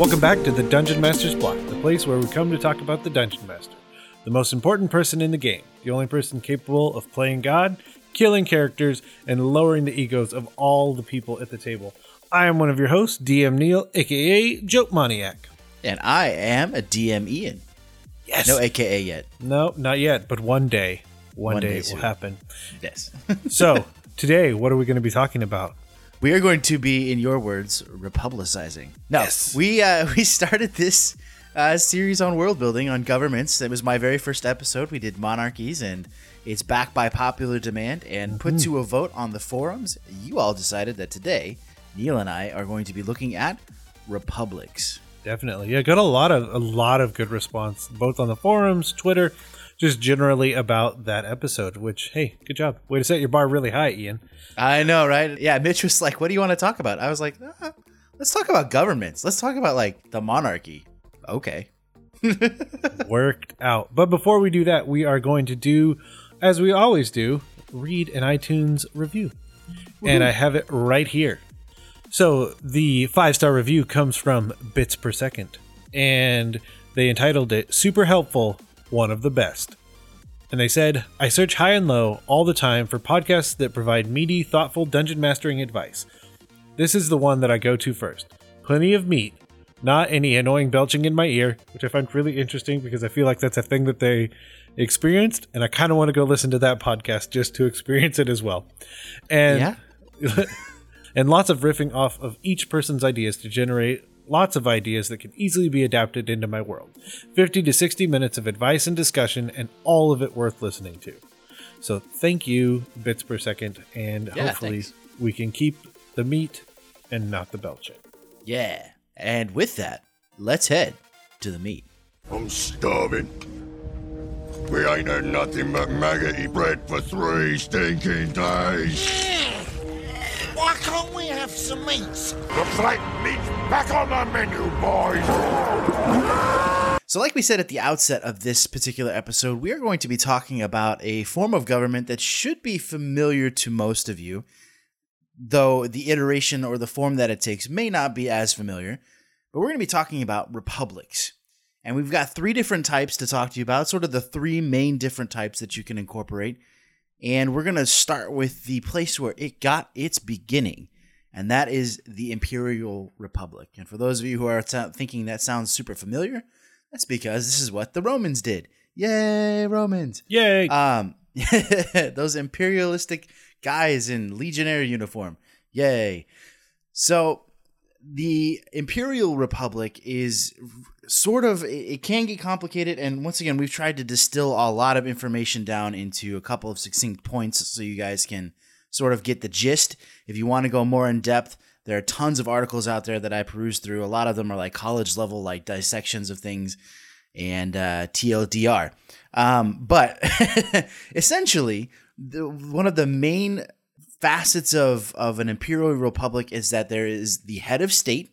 Welcome back to the Dungeon Master's Block, the place where we come to talk about the Dungeon Master, the most important person in the game, the only person capable of playing God, killing characters, and lowering the egos of all the people at the table. I am one of your hosts, DM Neil, aka Joke Maniac. And I am a DM Ian. Yes. No AKA yet. No, not yet, but one day. One, One day, day it will happen. Yes. So, today, what are we going to be talking about? We are going to be, in your words, republicizing. No, Yes. we uh, we started this uh, series on world building on governments. It was my very first episode. We did monarchies, and it's backed by popular demand and put to a vote on the forums. You all decided that today, Neil and I are going to be looking at republics. Definitely. Yeah, got a lot of a lot of good response both on the forums, Twitter, just generally about that episode, which hey, good job. Way to set your bar really high, Ian. I know, right? Yeah, Mitch was like, "What do you want to talk about?" I was like, "Ah, "Let's talk about governments. Let's talk about like the monarchy." Okay. Worked out. But before we do that, we are going to do as we always do, read an iTunes review. And I have it right here. So the five star review comes from Bits Per Second, and they entitled it Super Helpful, One of the Best. And they said, I search high and low all the time for podcasts that provide meaty, thoughtful dungeon mastering advice. This is the one that I go to first. Plenty of meat, not any annoying belching in my ear, which I find really interesting because I feel like that's a thing that they experienced, and I kind of want to go listen to that podcast just to experience it as well. And Yeah. and lots of riffing off of each person's ideas to generate lots of ideas that can easily be adapted into my world. 50 to 60 minutes of advice and discussion, and all of it worth listening to. So thank you, bits per second, and Yeah, hopefully thanks. we can keep the meat and not the belching. Yeah. And with that, let's head to the meat. I'm starving. We ain't had nothing but maggoty bread for three stinking days. Why can't we have some meats? Looks like meat's back on the menu, boys. So, like we said at the outset of this particular episode, we are going to be talking about a form of government that should be familiar to most of you, though the iteration or the form that it takes may not be as familiar. But we're going to be talking about republics. And we've got three different types to talk to you about, sort of the three main different types that you can incorporate. And we're going to start with the place where it got its beginning, and that is the Imperial Republic. And for those of you who are t- thinking that sounds super familiar, that's because this is what the Romans did. Yay, Romans! Yay! Um, those imperialistic guys in legionary uniform. Yay. So the Imperial Republic is sort of it can get complicated and once again we've tried to distill a lot of information down into a couple of succinct points so you guys can sort of get the gist if you want to go more in depth there are tons of articles out there that i peruse through a lot of them are like college level like dissections of things and uh, TLDR. Um, but essentially, the, one of the main facets of, of an imperial republic is that there is the head of state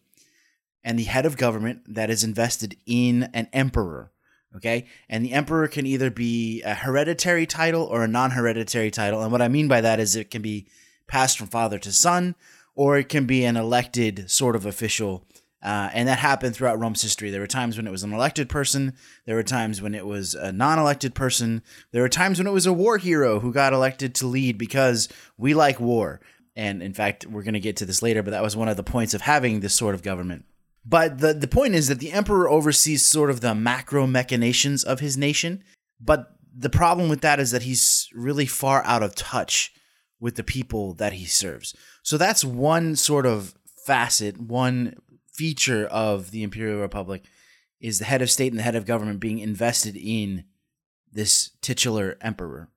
and the head of government that is invested in an emperor. Okay. And the emperor can either be a hereditary title or a non hereditary title. And what I mean by that is it can be passed from father to son, or it can be an elected sort of official. Uh, and that happened throughout Rome's history. There were times when it was an elected person. There were times when it was a non elected person. There were times when it was a war hero who got elected to lead because we like war. And in fact, we're going to get to this later, but that was one of the points of having this sort of government. But the, the point is that the emperor oversees sort of the macro machinations of his nation. But the problem with that is that he's really far out of touch with the people that he serves. So that's one sort of facet, one feature of the Imperial Republic is the head of state and the head of government being invested in this titular emperor.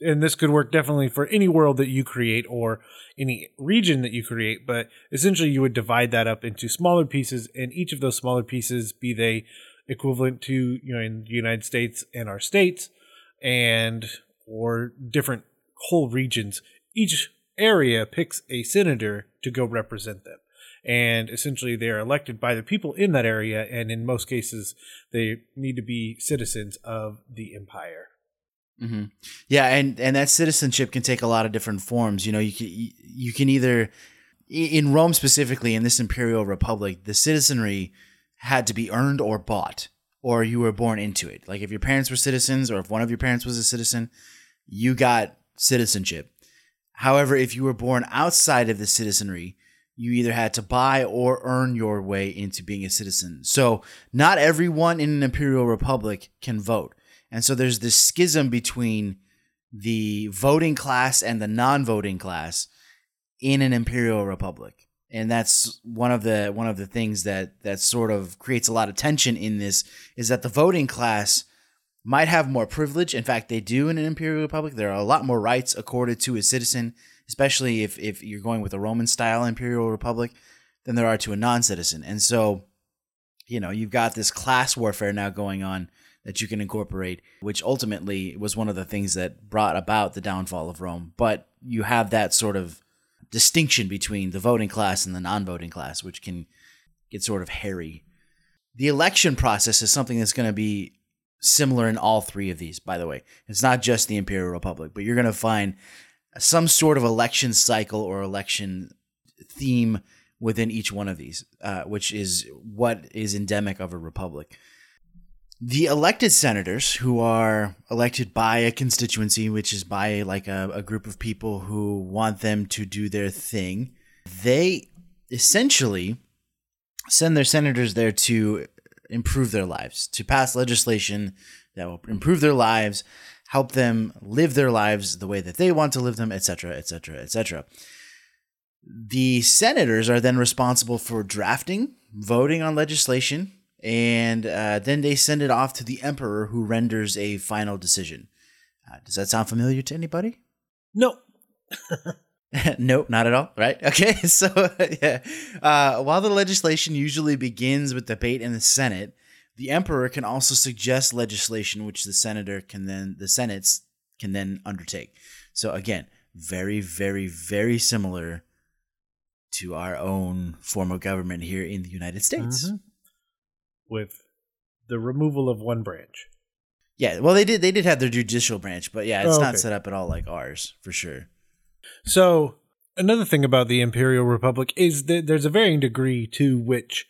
and this could work definitely for any world that you create or any region that you create but essentially you would divide that up into smaller pieces and each of those smaller pieces be they equivalent to you know in the united states and our states and or different whole regions each area picks a senator to go represent them and essentially they are elected by the people in that area and in most cases they need to be citizens of the empire hmm Yeah, and and that citizenship can take a lot of different forms. You know, you can you can either in Rome specifically, in this imperial republic, the citizenry had to be earned or bought, or you were born into it. Like if your parents were citizens, or if one of your parents was a citizen, you got citizenship. However, if you were born outside of the citizenry, you either had to buy or earn your way into being a citizen. So, not everyone in an imperial republic can vote. And so there's this schism between the voting class and the non-voting class in an imperial republic. And that's one of the one of the things that that sort of creates a lot of tension in this is that the voting class might have more privilege. In fact, they do in an imperial republic. There are a lot more rights accorded to a citizen especially if, if you're going with a Roman style imperial republic, than there are to a non citizen. And so, you know, you've got this class warfare now going on that you can incorporate, which ultimately was one of the things that brought about the downfall of Rome. But you have that sort of distinction between the voting class and the non voting class, which can get sort of hairy. The election process is something that's going to be similar in all three of these, by the way. It's not just the Imperial Republic, but you're going to find some sort of election cycle or election theme within each one of these, uh, which is what is endemic of a republic. The elected senators, who are elected by a constituency, which is by like a, a group of people who want them to do their thing, they essentially send their senators there to improve their lives, to pass legislation that will improve their lives help them live their lives the way that they want to live them, etc., etc., etc. The senators are then responsible for drafting, voting on legislation, and uh, then they send it off to the emperor who renders a final decision. Uh, does that sound familiar to anybody? No. nope, not at all. Right? Okay. So, yeah. Uh, while the legislation usually begins with debate in the Senate, the emperor can also suggest legislation which the senator can then the senates can then undertake. So again, very very very similar to our own form of government here in the United States. Mm-hmm. With the removal of one branch. Yeah, well they did they did have their judicial branch, but yeah, it's oh, okay. not set up at all like ours, for sure. So, another thing about the Imperial Republic is that there's a varying degree to which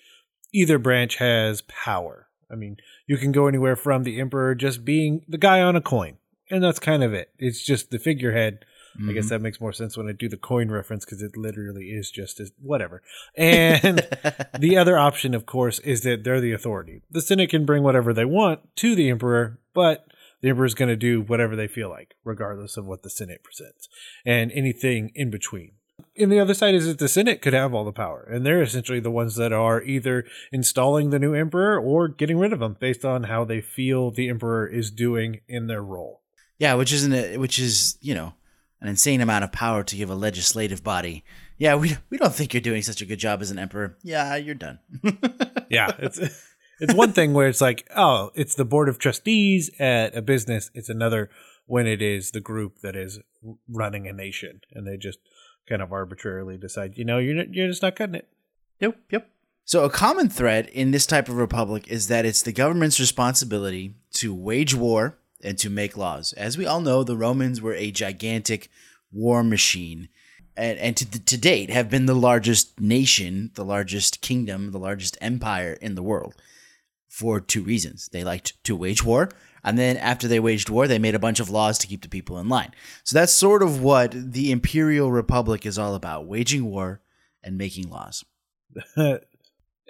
either branch has power. I mean, you can go anywhere from the emperor just being the guy on a coin, and that's kind of it. It's just the figurehead. Mm-hmm. I guess mm-hmm. that makes more sense when I do the coin reference because it literally is just as whatever. And the other option, of course, is that they're the authority. The Senate can bring whatever they want to the emperor, but the emperor is going to do whatever they feel like, regardless of what the Senate presents, and anything in between and the other side is that the Senate could have all the power, and they're essentially the ones that are either installing the new emperor or getting rid of him based on how they feel the emperor is doing in their role. Yeah, which isn't it? Which is you know an insane amount of power to give a legislative body. Yeah, we we don't think you're doing such a good job as an emperor. Yeah, you're done. yeah, it's it's one thing where it's like, oh, it's the board of trustees at a business. It's another when it is the group that is running a nation, and they just kind of arbitrarily decide, you know, you're you're just not cutting it. Yep, yep. So a common thread in this type of republic is that it's the government's responsibility to wage war and to make laws. As we all know, the Romans were a gigantic war machine. And, and to, to date have been the largest nation, the largest kingdom, the largest empire in the world for two reasons. They liked to wage war and then after they waged war, they made a bunch of laws to keep the people in line. So that's sort of what the Imperial Republic is all about waging war and making laws. and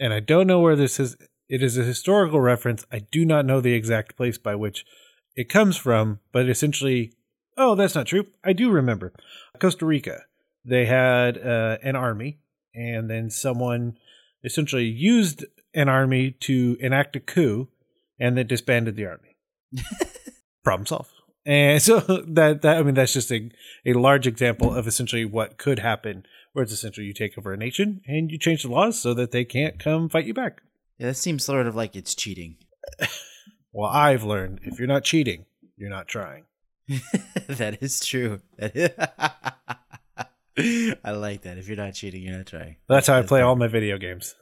I don't know where this is. It is a historical reference. I do not know the exact place by which it comes from, but essentially, oh, that's not true. I do remember. Costa Rica, they had uh, an army, and then someone essentially used an army to enact a coup and then disbanded the army. Problem solved. And so that that I mean that's just a, a large example of essentially what could happen where it's essentially you take over a nation and you change the laws so that they can't come fight you back. Yeah, that seems sort of like it's cheating. well, I've learned if you're not cheating, you're not trying. that is true. I like that. If you're not cheating, you're not trying. That's how I play all my video games.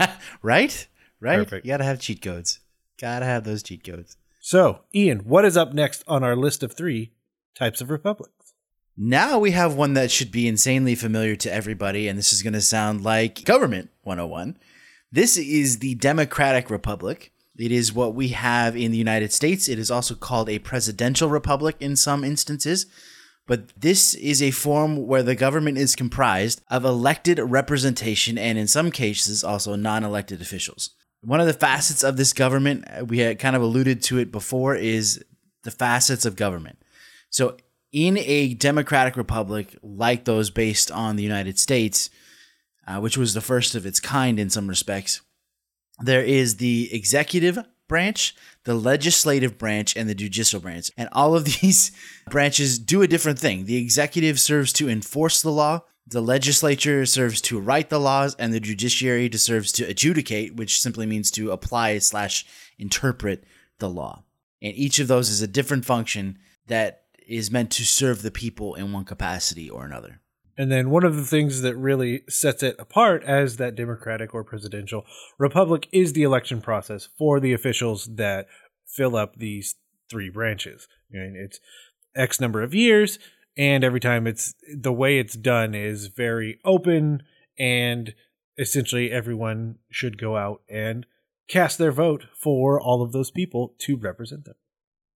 right? Right? Perfect. You got to have cheat codes. Gotta have those cheat codes. So, Ian, what is up next on our list of three types of republics? Now we have one that should be insanely familiar to everybody, and this is going to sound like government 101. This is the Democratic Republic. It is what we have in the United States. It is also called a presidential republic in some instances. But this is a form where the government is comprised of elected representation and, in some cases, also non elected officials. One of the facets of this government, we had kind of alluded to it before, is the facets of government. So, in a democratic republic like those based on the United States, uh, which was the first of its kind in some respects, there is the executive branch, the legislative branch, and the judicial branch. And all of these branches do a different thing. The executive serves to enforce the law, the legislature serves to write the laws, and the judiciary serves to adjudicate, which simply means to apply slash interpret the law. And each of those is a different function that is meant to serve the people in one capacity or another. And then one of the things that really sets it apart as that democratic or presidential republic is the election process for the officials that fill up these three branches. I mean, it's X number of years, and every time it's the way it's done is very open, and essentially everyone should go out and cast their vote for all of those people to represent them.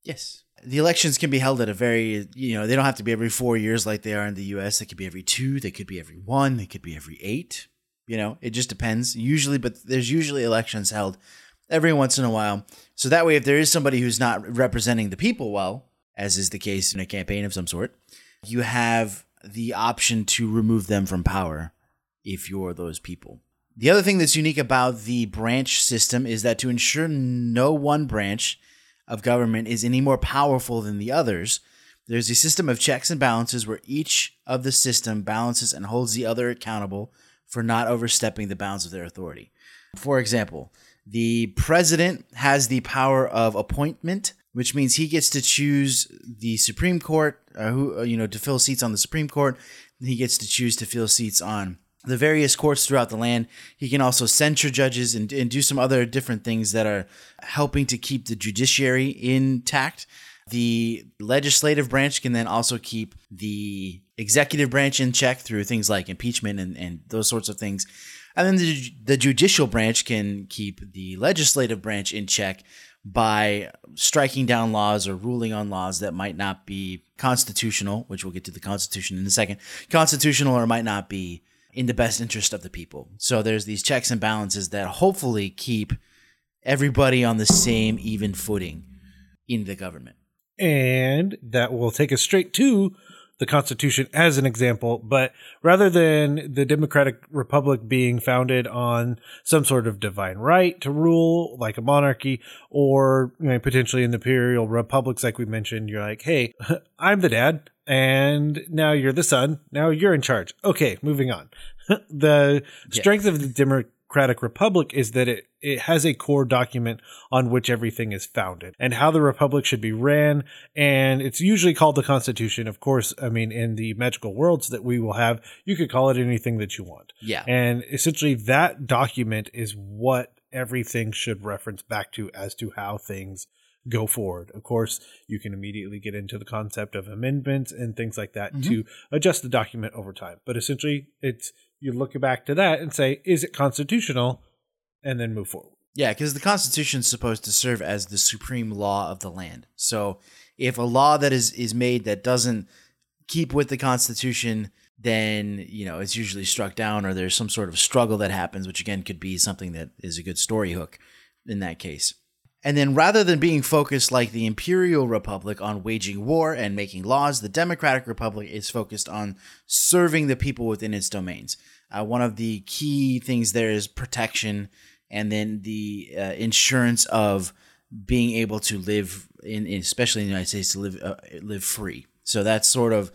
Yes. The elections can be held at a very you know they don't have to be every four years like they are in the us they could be every two they could be every one they could be every eight. You know it just depends. Usually but there's usually elections held every once in a while. So that way if there is somebody who's not representing the people well as is the case in a campaign of some sort you have the option to remove them from power if you're those people. The other thing that's unique about the branch system is that to ensure no one branch of government is any more powerful than the others, there's a system of checks and balances where each of the system balances and holds the other accountable for not overstepping the bounds of their authority. For example, the president has the power of appointment, which means he gets to choose the Supreme Court, uh, who uh, you know, to fill seats on the Supreme Court. He gets to choose to fill seats on the various courts throughout the land. He can also censure judges and, and do some other different things that are helping to keep the judiciary intact. The legislative branch can then also keep the executive branch in check through things like impeachment and, and those sorts of things. And then the, the judicial branch can keep the legislative branch in check by striking down laws or ruling on laws that might not be constitutional, which we'll get to the Constitution in a second, constitutional or might not be in the best interest of the people. So there's these checks and balances that hopefully keep everybody on the same even footing in the government. And that will take us straight to the Constitution as an example. But rather than the Democratic Republic being founded on some sort of divine right to rule, like a monarchy, or you know, potentially in the imperial republics, like we mentioned, you're like, hey, I'm the dad and now you're the son. Now you're in charge. Okay, moving on. the yeah. strength of the Democratic Republic is that it, it has a core document on which everything is founded and how the Republic should be ran. And it's usually called the Constitution. Of course, I mean, in the magical worlds that we will have, you could call it anything that you want. Yeah. And essentially, that document is what everything should reference back to as to how things go forward. Of course, you can immediately get into the concept of amendments and things like that mm-hmm. to adjust the document over time. But essentially, it's you look back to that and say, is it constitutional? And then move forward. Yeah, because the Constitution is supposed to serve as the supreme law of the land. So if a law that is, is made that doesn't keep with the Constitution, then you know it's usually struck down, or there's some sort of struggle that happens, which again could be something that is a good story hook in that case. And then rather than being focused like the Imperial Republic on waging war and making laws, the Democratic Republic is focused on serving the people within its domains. Uh, one of the key things there is protection and then the uh, insurance of being able to live in, especially in the United States, to live uh, live free. So that's sort of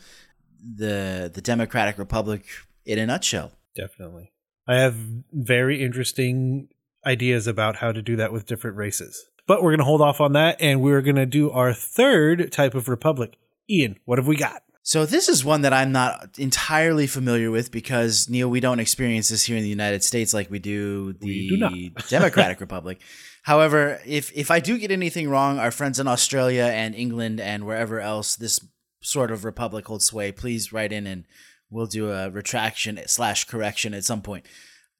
the the Democratic Republic in a nutshell. Definitely. I have very interesting ideas about how to do that with different races. But we're going to hold off on that and we're going to do our third type of republic. Ian, what have we got? So this is one that I'm not entirely familiar with because Neil, we don't experience this here in the United States like we do the do Democratic Republic. However, if if I do get anything wrong, our friends in Australia and England and wherever else this sort of republic holds sway, please write in and we'll do a retraction slash correction at some point.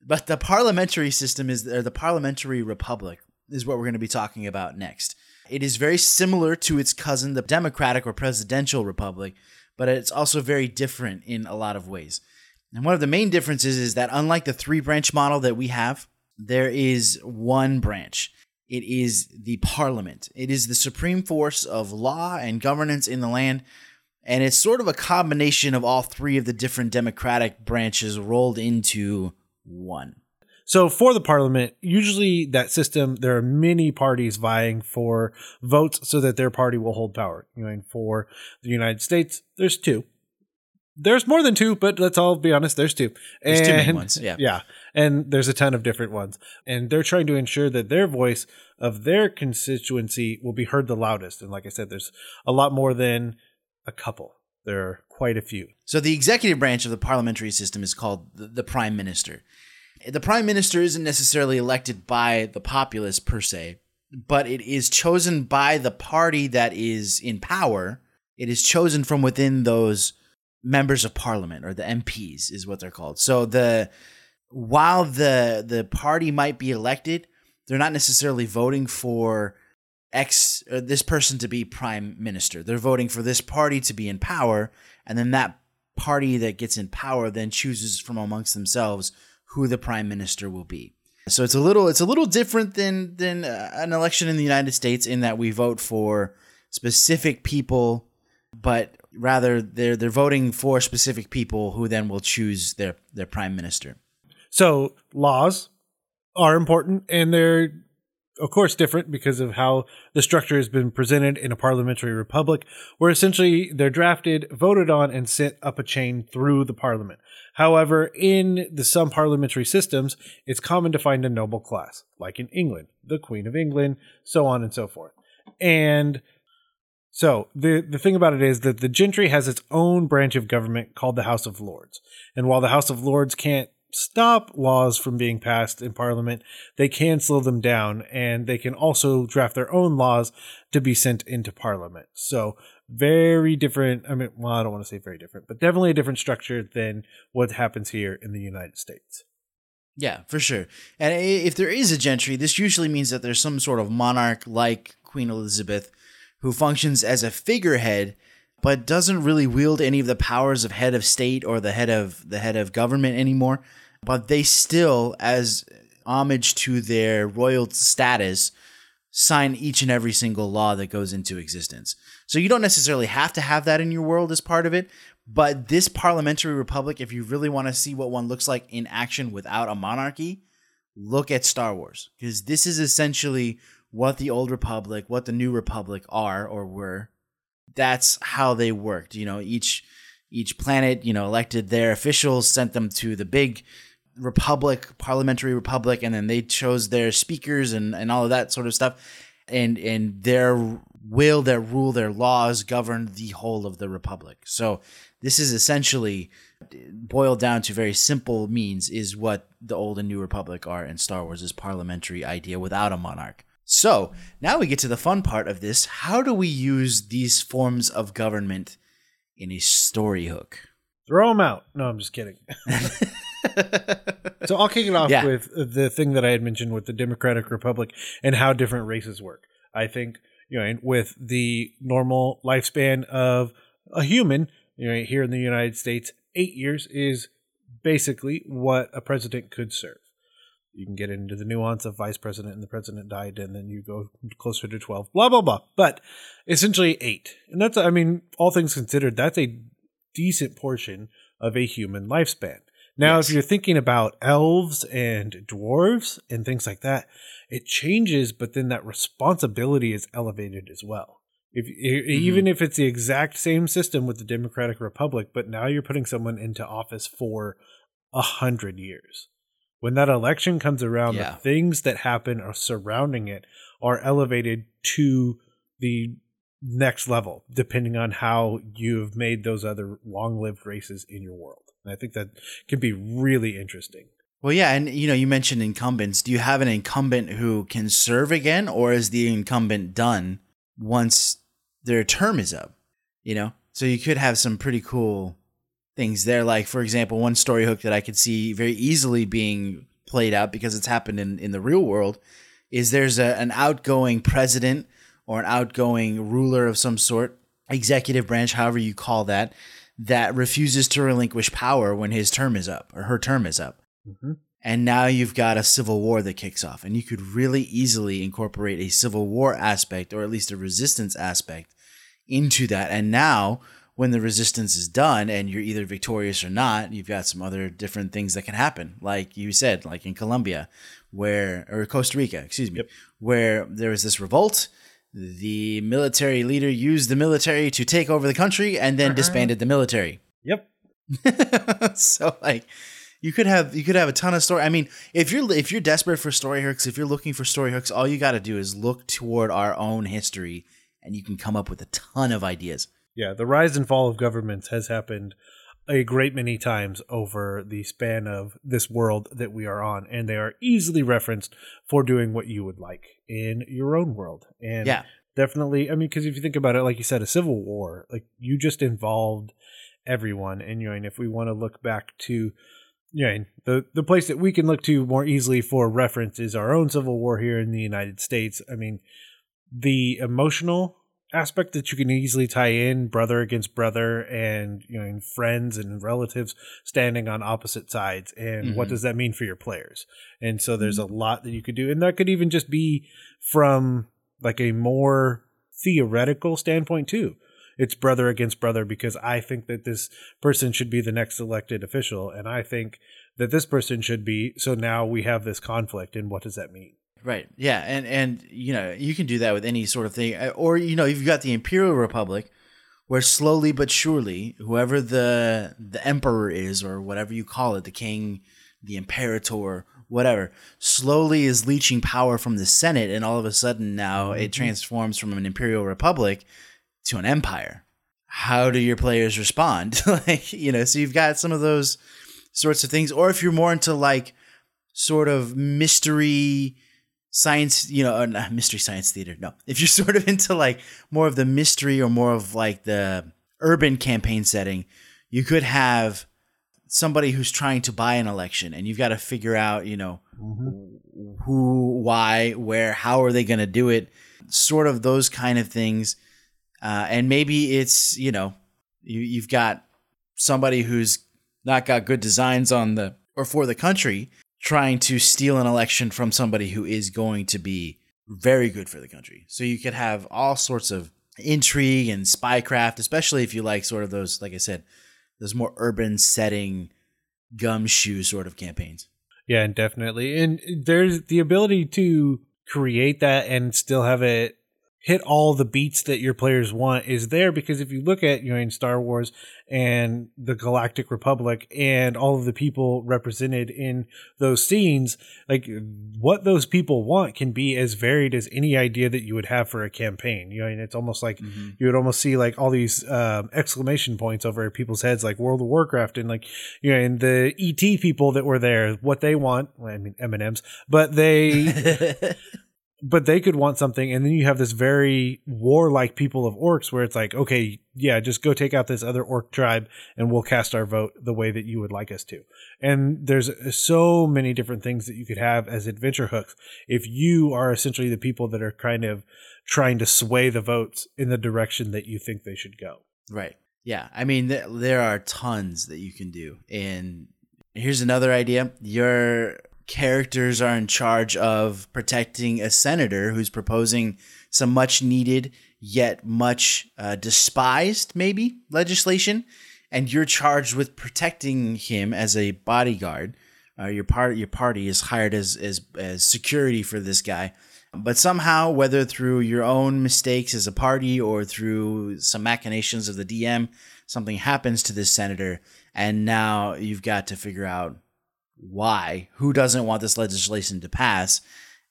But the parliamentary system is or the parliamentary republic is what we're going to be talking about next. It is very similar to its cousin, the democratic or presidential republic, but it's also very different in a lot of ways. And one of the main differences is that unlike the three branch model that we have, there is one branch. It is the parliament. It is the supreme force of law and governance in the land. And it's sort of a combination of all three of the different democratic branches rolled into one. So for the parliament, usually that system, there are many parties vying for votes so that their party will hold power. You know, and for the United States, there's two. There's more than two, but let's all be honest, there's two. There's two main ones, yeah. Yeah. And there's a ton of different ones. And they're trying to ensure that their voice of their constituency will be heard the loudest. And like I said, there's a lot more than a couple. There are quite a few. So the executive branch of the parliamentary system is called the, the prime minister. The prime minister isn't necessarily elected by the populace per se, but it is chosen by the party that is in power. It is chosen from within those members of parliament or the MPs is what they're called. So the while the the party might be elected, they're not necessarily voting for X uh, this person to be prime minister. They're voting for this party to be in power, and then that party that gets in power then chooses from amongst themselves who the prime minister will be. So it's a little it's a little different than than uh, an election in the United States in that we vote for specific people, but rather they're they're voting for specific people who then will choose their their prime minister. So laws are important and they're of course different because of how the structure has been presented in a parliamentary republic where essentially they're drafted, voted on and sent up a chain through the parliament. However, in the some parliamentary systems, it's common to find a noble class, like in England, the Queen of England, so on and so forth. And so the the thing about it is that the gentry has its own branch of government called the House of Lords. And while the House of Lords can't stop laws from being passed in Parliament, they can slow them down, and they can also draft their own laws to be sent into Parliament. So very different. I mean, well, I don't want to say very different, but definitely a different structure than what happens here in the United States. Yeah, for sure. And if there is a gentry, this usually means that there's some sort of monarch like Queen Elizabeth who functions as a figurehead but doesn't really wield any of the powers of head of state or the head of the head of government anymore. But they still as homage to their royal status sign each and every single law that goes into existence. So you don't necessarily have to have that in your world as part of it, but this parliamentary republic, if you really want to see what one looks like in action without a monarchy, look at Star Wars because this is essentially what the old republic, what the new republic are or were. That's how they worked. You know, each each planet, you know, elected their officials, sent them to the big republic, parliamentary republic, and then they chose their speakers and, and all of that sort of stuff. And and their will, their rule, their laws governed the whole of the republic. So this is essentially boiled down to very simple means is what the old and new republic are in Star Wars' parliamentary idea without a monarch. So now we get to the fun part of this. How do we use these forms of government in a story hook? Throw them out. No, I'm just kidding. so I'll kick it off Yeah. with the thing that I had mentioned with the Democratic Republic and how different races work. I think you know, with the normal lifespan of a human, you know, here in the United States, eight years is basically what a president could serve. You can get into the nuance of vice president and the president died, and then you go closer to 12, blah, blah, blah. But essentially eight. And that's, I mean, all things considered, that's a decent portion of a human lifespan. Now, Yes. if you're thinking about elves and dwarves and things like that, it changes, but then that responsibility is elevated as well. If e- mm-hmm. even if it's the exact same system with the Democratic Republic, but now you're putting someone into office for a hundred years. When that election comes around, Yeah. the things that happen are surrounding it are elevated to the next level, depending on how you've made those other long-lived races in your world. And I think that could be really interesting. Well, yeah, and you know, you mentioned incumbents. Do you have an incumbent who can serve again, or is the incumbent done once their term is up? You know, So you could have some pretty cool things there. Like, for example, one story hook that I could see very easily being played out because it's happened in, in the real world is there's a, an outgoing president or an outgoing ruler of some sort, executive branch, however you call that, that refuses to relinquish power when his term is up or her term is up. Mm-hmm. And now you've got a civil war that kicks off, and you could really easily incorporate a civil war aspect or at least a resistance aspect into that. And now, when the resistance is done and you're either victorious or not, you've got some other different things that can happen. Like you said, like in Colombia, where, or Costa Rica, excuse me, where there was this revolt. The military leader used the military to take over the country and then uh-huh. disbanded the military. Yep. so like you could have you could have a ton of story. I mean, if you're if you're desperate for story hooks, if you're looking for story hooks, all you got to do is look toward our own history, and you can come up with a ton of ideas. Yeah, the rise and fall of governments has happened a great many times over the span of this world that we are on, and they are easily referenced for doing what you would like in your own world. And Yeah. definitely, I mean, because if you think about it, like you said, a civil war, like you just involved everyone. And you know, and if we want to look back to you know, the the place that we can look to more easily for reference is our own civil war here in the United States. I mean, the emotional aspect that you can easily tie in brother against brother and you know and friends and relatives standing on opposite sides and what Mhm. does that mean for your players? And so there's a lot that you could do and that could even just be from like a more theoretical standpoint too. It's brother against brother because i think that this person should be the next elected official and i think that this person should be so now we have this conflict and what does that mean Right. Yeah, and and you know you can do that with any sort of thing, Uh, or you know you've got the Imperial Republic, where slowly but surely, whoever the the emperor is or whatever you call it, the king, the imperator, whatever, slowly is leeching power from the Senate, and all of a sudden now it transforms from an Imperial Republic to an empire. How do your players respond? like you know, so you've got some of those sorts of things, or if you're more into like sort of mystery science you know not mystery science theater no. If you're sort of into like more of the mystery or more of like the urban campaign setting you could have somebody who's trying to buy an election and you've got to figure out you know who why where how are they going to do it? Sort of those kind of things. Uh, and maybe it's you know you, you've got somebody who's not got good designs on the or for the country trying to steal an election from somebody who is going to be very good for the country. So you could have all sorts of intrigue and spycraft, especially if you like sort of those, like I said, those more urban setting gumshoe sort of campaigns. Yeah, and definitely. And there's the ability to create that and still have it hit all the beats that your players want is there because if you look at you know in Star Wars and the Galactic Republic and all of the people represented in those scenes like what those people want can be as varied as any idea that you would have for a campaign you know and it's almost like you would almost see like all these um, exclamation points over people's heads like World of Warcraft and like you know and the ET people that were there what they want well, I mean M&Ms but they but they could want something and then you have this very warlike people of orcs where it's like okay yeah just go take out this other orc tribe and we'll cast our vote the way that you would like us to and there's so many different things that you could have as adventure hooks if you are essentially the people that are kind of trying to sway the votes in the direction that you think they should go Right. Yeah. I mean, th- there are tons that you can do. And here's another idea your characters are in charge of protecting a senator who's proposing some much needed, yet much uh, despised, maybe, legislation. And you're charged with protecting him as a bodyguard. Uh, your part, your party is hired as, as as security for this guy, but somehow, whether through your own mistakes as a party or through some machinations of the DM, something happens to this senator, and now you've got to figure out why. Who doesn't want this legislation to pass,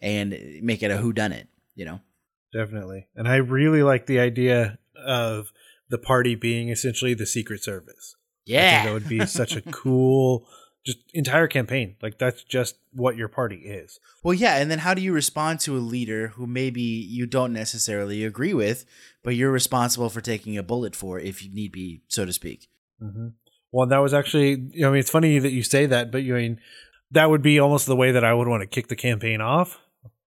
and make it a who done it. You know. definitely and i really like the idea of the party being essentially the secret service think that would be such a cool, just entire campaign. Like that's just what your party is. Well, yeah, and then how do you respond to a leader who maybe you don't necessarily agree with, but you're responsible for taking a bullet for if you need be, so to speak? Mm-hmm. Well, that was actually, you know, I mean, it's funny that you say that, but you I mean that would be almost the way that I would want to kick the campaign off.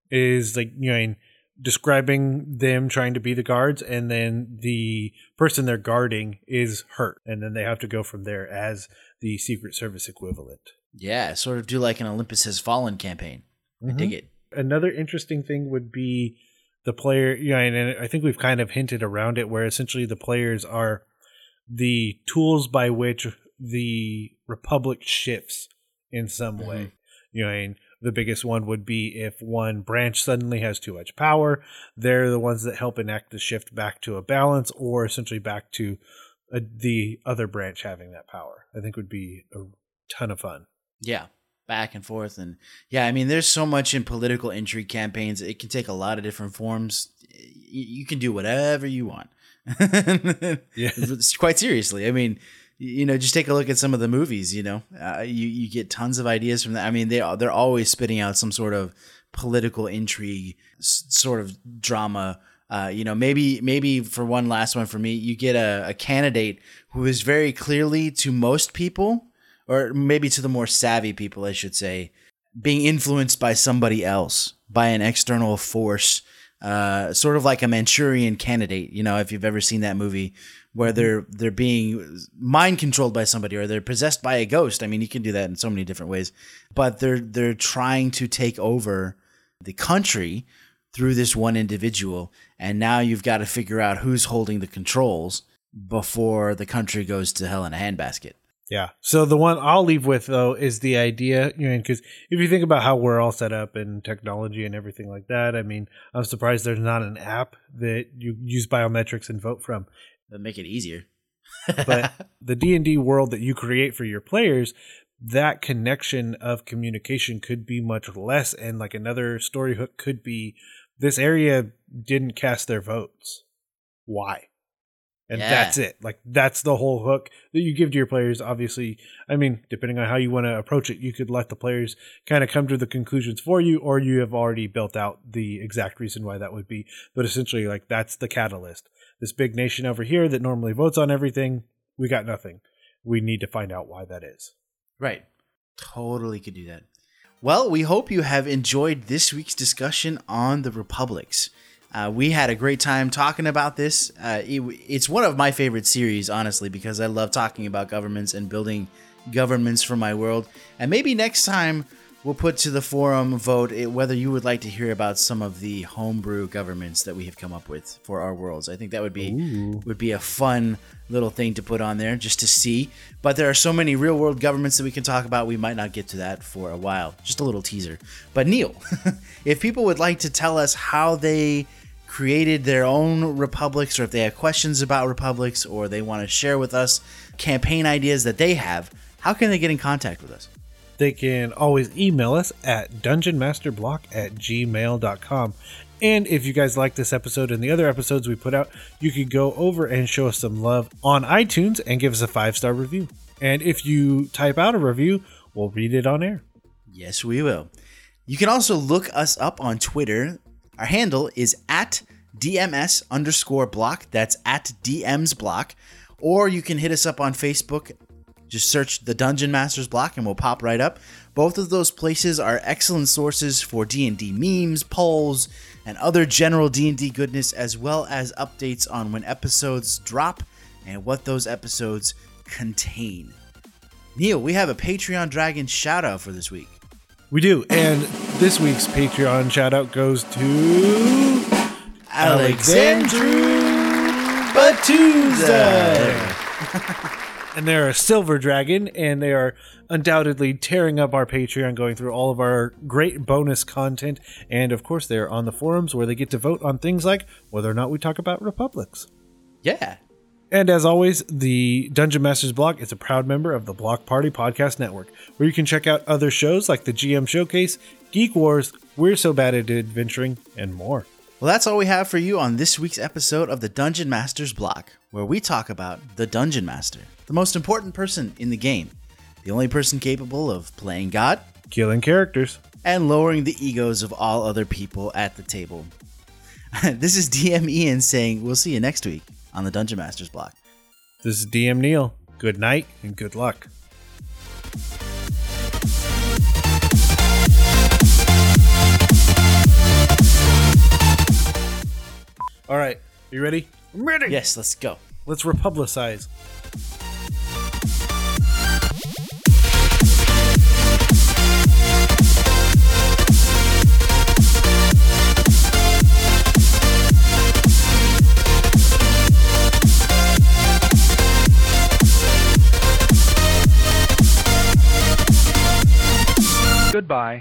Is like you know, I mean, describing them trying to be the guards, and then the person they're guarding is hurt, and then they have to go from there as the Secret Service equivalent. Yeah, sort of do like an Olympus Has Fallen campaign. I mm-hmm. dig it. Another interesting thing would be the player, yeah, and I think we've kind of hinted around it, where essentially the players are the tools by which the Republic shifts in some mm-hmm. way. You know, I mean, the biggest one would be if one branch suddenly has too much power, they're the ones that help enact the shift back to a balance or essentially back to a, the other branch having that power. I think would be a ton of fun. Yeah, back and forth, and yeah, I mean, there's so much in political intrigue campaigns. It can take a lot of different forms. You can do whatever you want. Yeah. quite seriously. I mean, you know, just take a look at some of the movies. You know, uh, you you get tons of ideas from that. I mean, they are- they're always spitting out some sort of political intrigue, s- sort of drama. Uh, you know, maybe maybe for one last one for me, you get a, a candidate who is very clearly to most people, or maybe to the more savvy people, I should say, being influenced by somebody else, by an external force, uh, sort of like a Manchurian candidate. You know, if you've ever seen that movie where they're they're being mind controlled by somebody or they're possessed by a ghost. I mean, you can do that in so many different ways, but they're they're trying to take over the country through this one individual, and now you've got to figure out who's holding the controls before the country goes to hell in a handbasket. Yeah. So the one I'll leave with though is the idea, you know, because if you think about how we're all set up and technology and everything like that, I mean, I'm surprised there's not an app that you use biometrics and vote from. That'd make it easier. But the D and D world that you create for your players, that connection of communication could be much less, and like another story hook could be this area didn't cast their votes. Why? And Yeah. that's it. Like that's the whole hook that you give to your players. Obviously, I mean, depending on how you want to approach it, you could let the players kind of come to the conclusions for you, or you have already built out the exact reason why that would be. But essentially, like that's the catalyst. This big nation over here that normally votes on everything, we got nothing. We need to find out why that is. Right. Totally could do that. Well, we hope you have enjoyed this week's discussion on the Republics. Uh, we had a great time talking about this. Uh, it, it's one of my favorite series, honestly, because I love talking about governments and building governments for my world. And maybe next time we'll put to the forum vote whether you would like to hear about some of the homebrew governments that we have come up with for our worlds. I think that would be would be a fun little thing to put on there just to see. But there are so many real world governments that we can talk about. We might not get to that for a while. Just a little teaser. But Neil, if people would like to tell us how they created their own republics or if they have questions about republics or they want to share with us campaign ideas that they have, how can they get in contact with us? They can always email us at dungeonmasterblock at gmail.com. And if you guys like this episode and the other episodes we put out, you could go over and show us some love on iTunes and give us a five star review. And if you type out a review, we'll read it on air. Yes, we will. You can also look us up on Twitter. Our handle is at DMS underscore block. That's at DMs block. Or you can hit us up on Facebook. Just search the Dungeon Masters block and we'll pop right up. Both of those places are excellent sources for D&D memes, polls, and other general D&D goodness as well as updates on when episodes drop and what those episodes contain. Neil, we have a Patreon Dragon shout out for this week. We do. And this week's Patreon shout out goes to Alexandru Batuza. and they're a silver dragon, and they are undoubtedly tearing up our Patreon, going through all of our great bonus content. And of course, they're on the forums where they get to vote on things like whether or not we talk about republics. Yeah. And as always, the Dungeon Masters block is a proud member of the Block Party Podcast Network, where you can check out other shows like the GM Showcase, Geek Wars, We're So Bad at Adventuring, and more. Well, that's all we have for you on this week's episode of the Dungeon Masters block, where we talk about the Dungeon Master, the most important person in the game. the only person capable of playing God Killing characters. and lowering the egos of all other people at the table. this is DM Ian saying, We'll see you next week on the Dungeon Masters block. This is DM Neil. Good night and good luck. All right, are you ready? I'm ready. Yes, let's go. Let's republicize. by